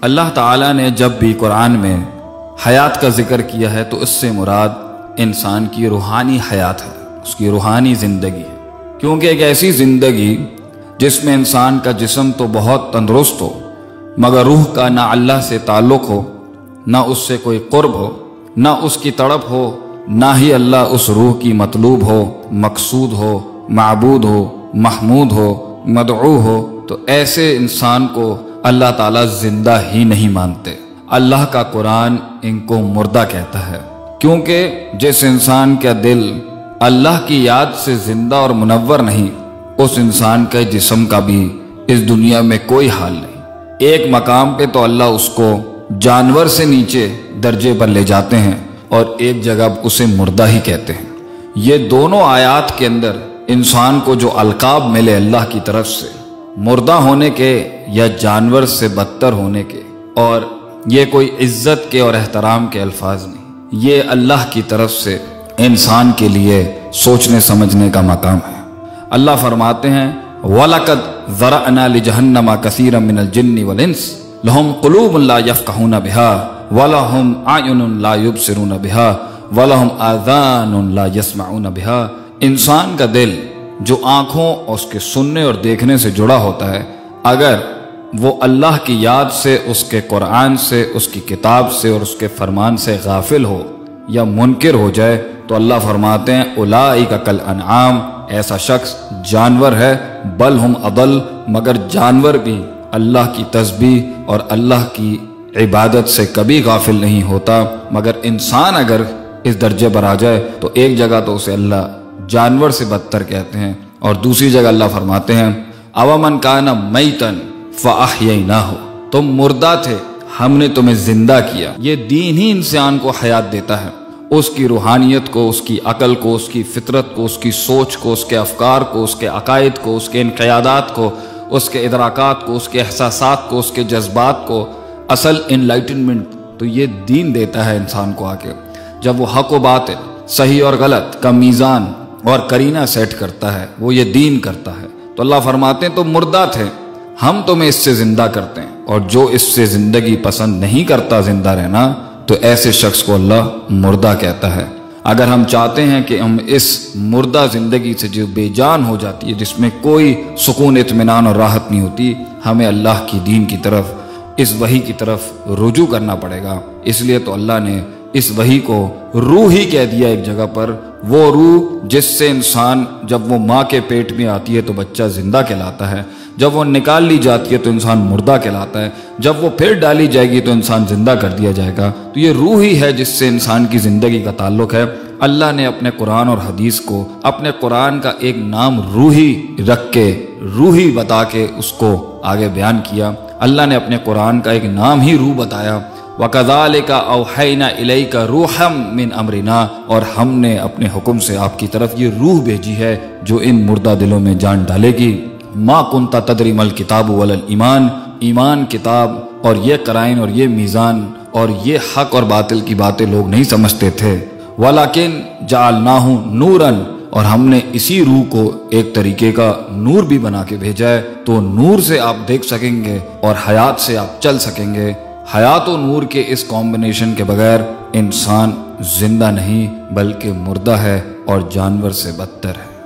اللہ تعالیٰ نے جب بھی قرآن میں حیات کا ذکر کیا ہے تو اس سے مراد انسان کی روحانی حیات ہے، اس کی روحانی زندگی ہے۔ کیونکہ ایک ایسی زندگی جس میں انسان کا جسم تو بہت تندرست ہو، مگر روح کا نہ اللہ سے تعلق ہو، نہ اس سے کوئی قرب ہو، نہ اس کی تڑپ ہو، نہ ہی اللہ اس روح کی مطلوب ہو، مقصود ہو، معبود ہو، محمود ہو، مدعو ہو۔ تو ایسے انسان کو اللہ تعالیٰ زندہ ہی نہیں مانتے۔ اللہ کا قرآن ان کو مردہ کہتا ہے۔ کیونکہ جس انسان کا دل اللہ کی یاد سے زندہ اور منور نہیں، اس انسان کے جسم کا بھی اس دنیا میں کوئی حال نہیں۔ ایک مقام پہ تو اللہ اس کو جانور سے نیچے درجے پر لے جاتے ہیں اور ایک جگہ اسے مردہ ہی کہتے ہیں۔ یہ دونوں آیات کے اندر انسان کو جو القاب ملے اللہ کی طرف سے مردہ ہونے کے یا جانور سے بدتر ہونے کے، اور یہ کوئی عزت کے اور احترام کے الفاظ نہیں۔ یہ اللہ کی طرف سے انسان کے لیے سوچنے، سمجھنے کا مقام ہے۔ اللہ فرماتے ہیں ولاقت وَلَقَدْ ذَرَعْنَا لِجَهَنَّمَا كَثِيرًا مِنَ الْجِنِّ وَالْإِنسِ۔ لَهُمْ قُلُوبٌ لَا يَفْقَهُونَ بِهَا، وَلَهُمْ أَعْيُنٌ لَا يُبْصِرُونَ بِهَا، وَلَهُمْ آذَانٌ لَا يَسْمَعُونَ بِهَا۔ انسان کا دل جو آنکھوں اور اس کے سننے اور دیکھنے سے جڑا ہوتا ہے، اگر وہ اللہ کی یاد سے، اس کے قرآن سے، اس کی کتاب سے اور اس کے فرمان سے غافل ہو یا منکر ہو جائے، تو اللہ فرماتے ہیں الائی کا کل انعام ایسا شخص جانور ہے، بل ہم ابل مگر جانور بھی اللہ کی تسبیح اور اللہ کی عبادت سے کبھی غافل نہیں ہوتا۔ مگر انسان اگر اس درجے پر آ جائے، تو ایک جگہ تو اسے اللہ جانور سے بدتر کہتے ہیں اور دوسری جگہ اللہ فرماتے ہیں اوامن کا نا مئی تن نہ ہو تم مردہ تھے، ہم نے تمہیں زندہ کیا۔ یہ دین ہی انسان کو حیات دیتا ہے۔ اس کی روحانیت کو، اس کی عقل کو، اس کی فطرت کو، اس کی سوچ کو، اس کے افکار کو، اس کے عقائد کو، اس کے انقیادات کو، اس کے ادراکات کو، اس کے احساسات کو، اس کے جذبات کو۔ اصل انلائٹنمنٹ تو یہ دین دیتا ہے انسان کو آ کے جب وہ حق و باطل، صحیح اور غلط، کا میزان اور کرینہ سیٹ کرتا ہے، وہ یہ دین کرتا ہے۔ تو اللہ فرماتے ہیں، تو مردہ تھے۔ ہم تمہیں اس سے زندہ کرتے ہیں۔ اور جو اس سے زندگی پسند نہیں کرتا زندہ رہنا، تو ایسے شخص کو اللہ مردہ کہتا ہے۔ اگر ہم چاہتے ہیں کہ ہم اس مردہ زندگی سے جو بے جان ہو جاتی ہے، جس میں کوئی سکون، اطمینان اور راحت نہیں ہوتی، ہمیں اللہ کی دین کی طرف، اس وہی کی طرف رجوع کرنا پڑے گا۔ اس لیے تو اللہ نے اس وہی کو روح ہی کہہ دیا ایک جگہ پر، وہ روح جس سے انسان جب وہ ماں کے پیٹ میں آتی ہے تو بچہ زندہ کہلاتا ہے، جب وہ نکال لی جاتی ہے تو انسان مردہ کہلاتا ہے، جب وہ پھر ڈالی جائے گی تو انسان زندہ کر دیا جائے گا۔ تو یہ روح ہی ہے جس سے انسان کی زندگی کا تعلق ہے۔ اللہ نے اپنے قرآن اور حدیث کو اپنے قرآن کا ایک نام روحی رکھ کے، روحی بتا کے اس کو آگے بیان کیا۔ اللہ نے اپنے قرآن کا ایک نام ہی روح بتایا۔ وکزال کا اوحینا علیہ کا روحم من امرنا اور ہم نے اپنے حکم سے آپ کی طرف یہ روح بھیجی ہے جو ان مردہ دلوں میں جان ڈالے گی۔ ما کنتا تدری مل کتاب ایمان ایمان کتاب اور یہ کرائن اور یہ میزان اور یہ حق اور باطل کی باتیں لوگ نہیں سمجھتے تھے۔ ولاکن جال نہ نورن اور ہم نے اسی روح کو ایک طریقے کا نور بھی بنا کے بھیجا ہے۔ تو نور سے آپ دیکھ سکیں گے اور حیات سے آپ چل سکیں گے۔ حیات و نور کے اس کمبینیشن کے بغیر انسان زندہ نہیں بلکہ مردہ ہے اور جانور سے بدتر ہے۔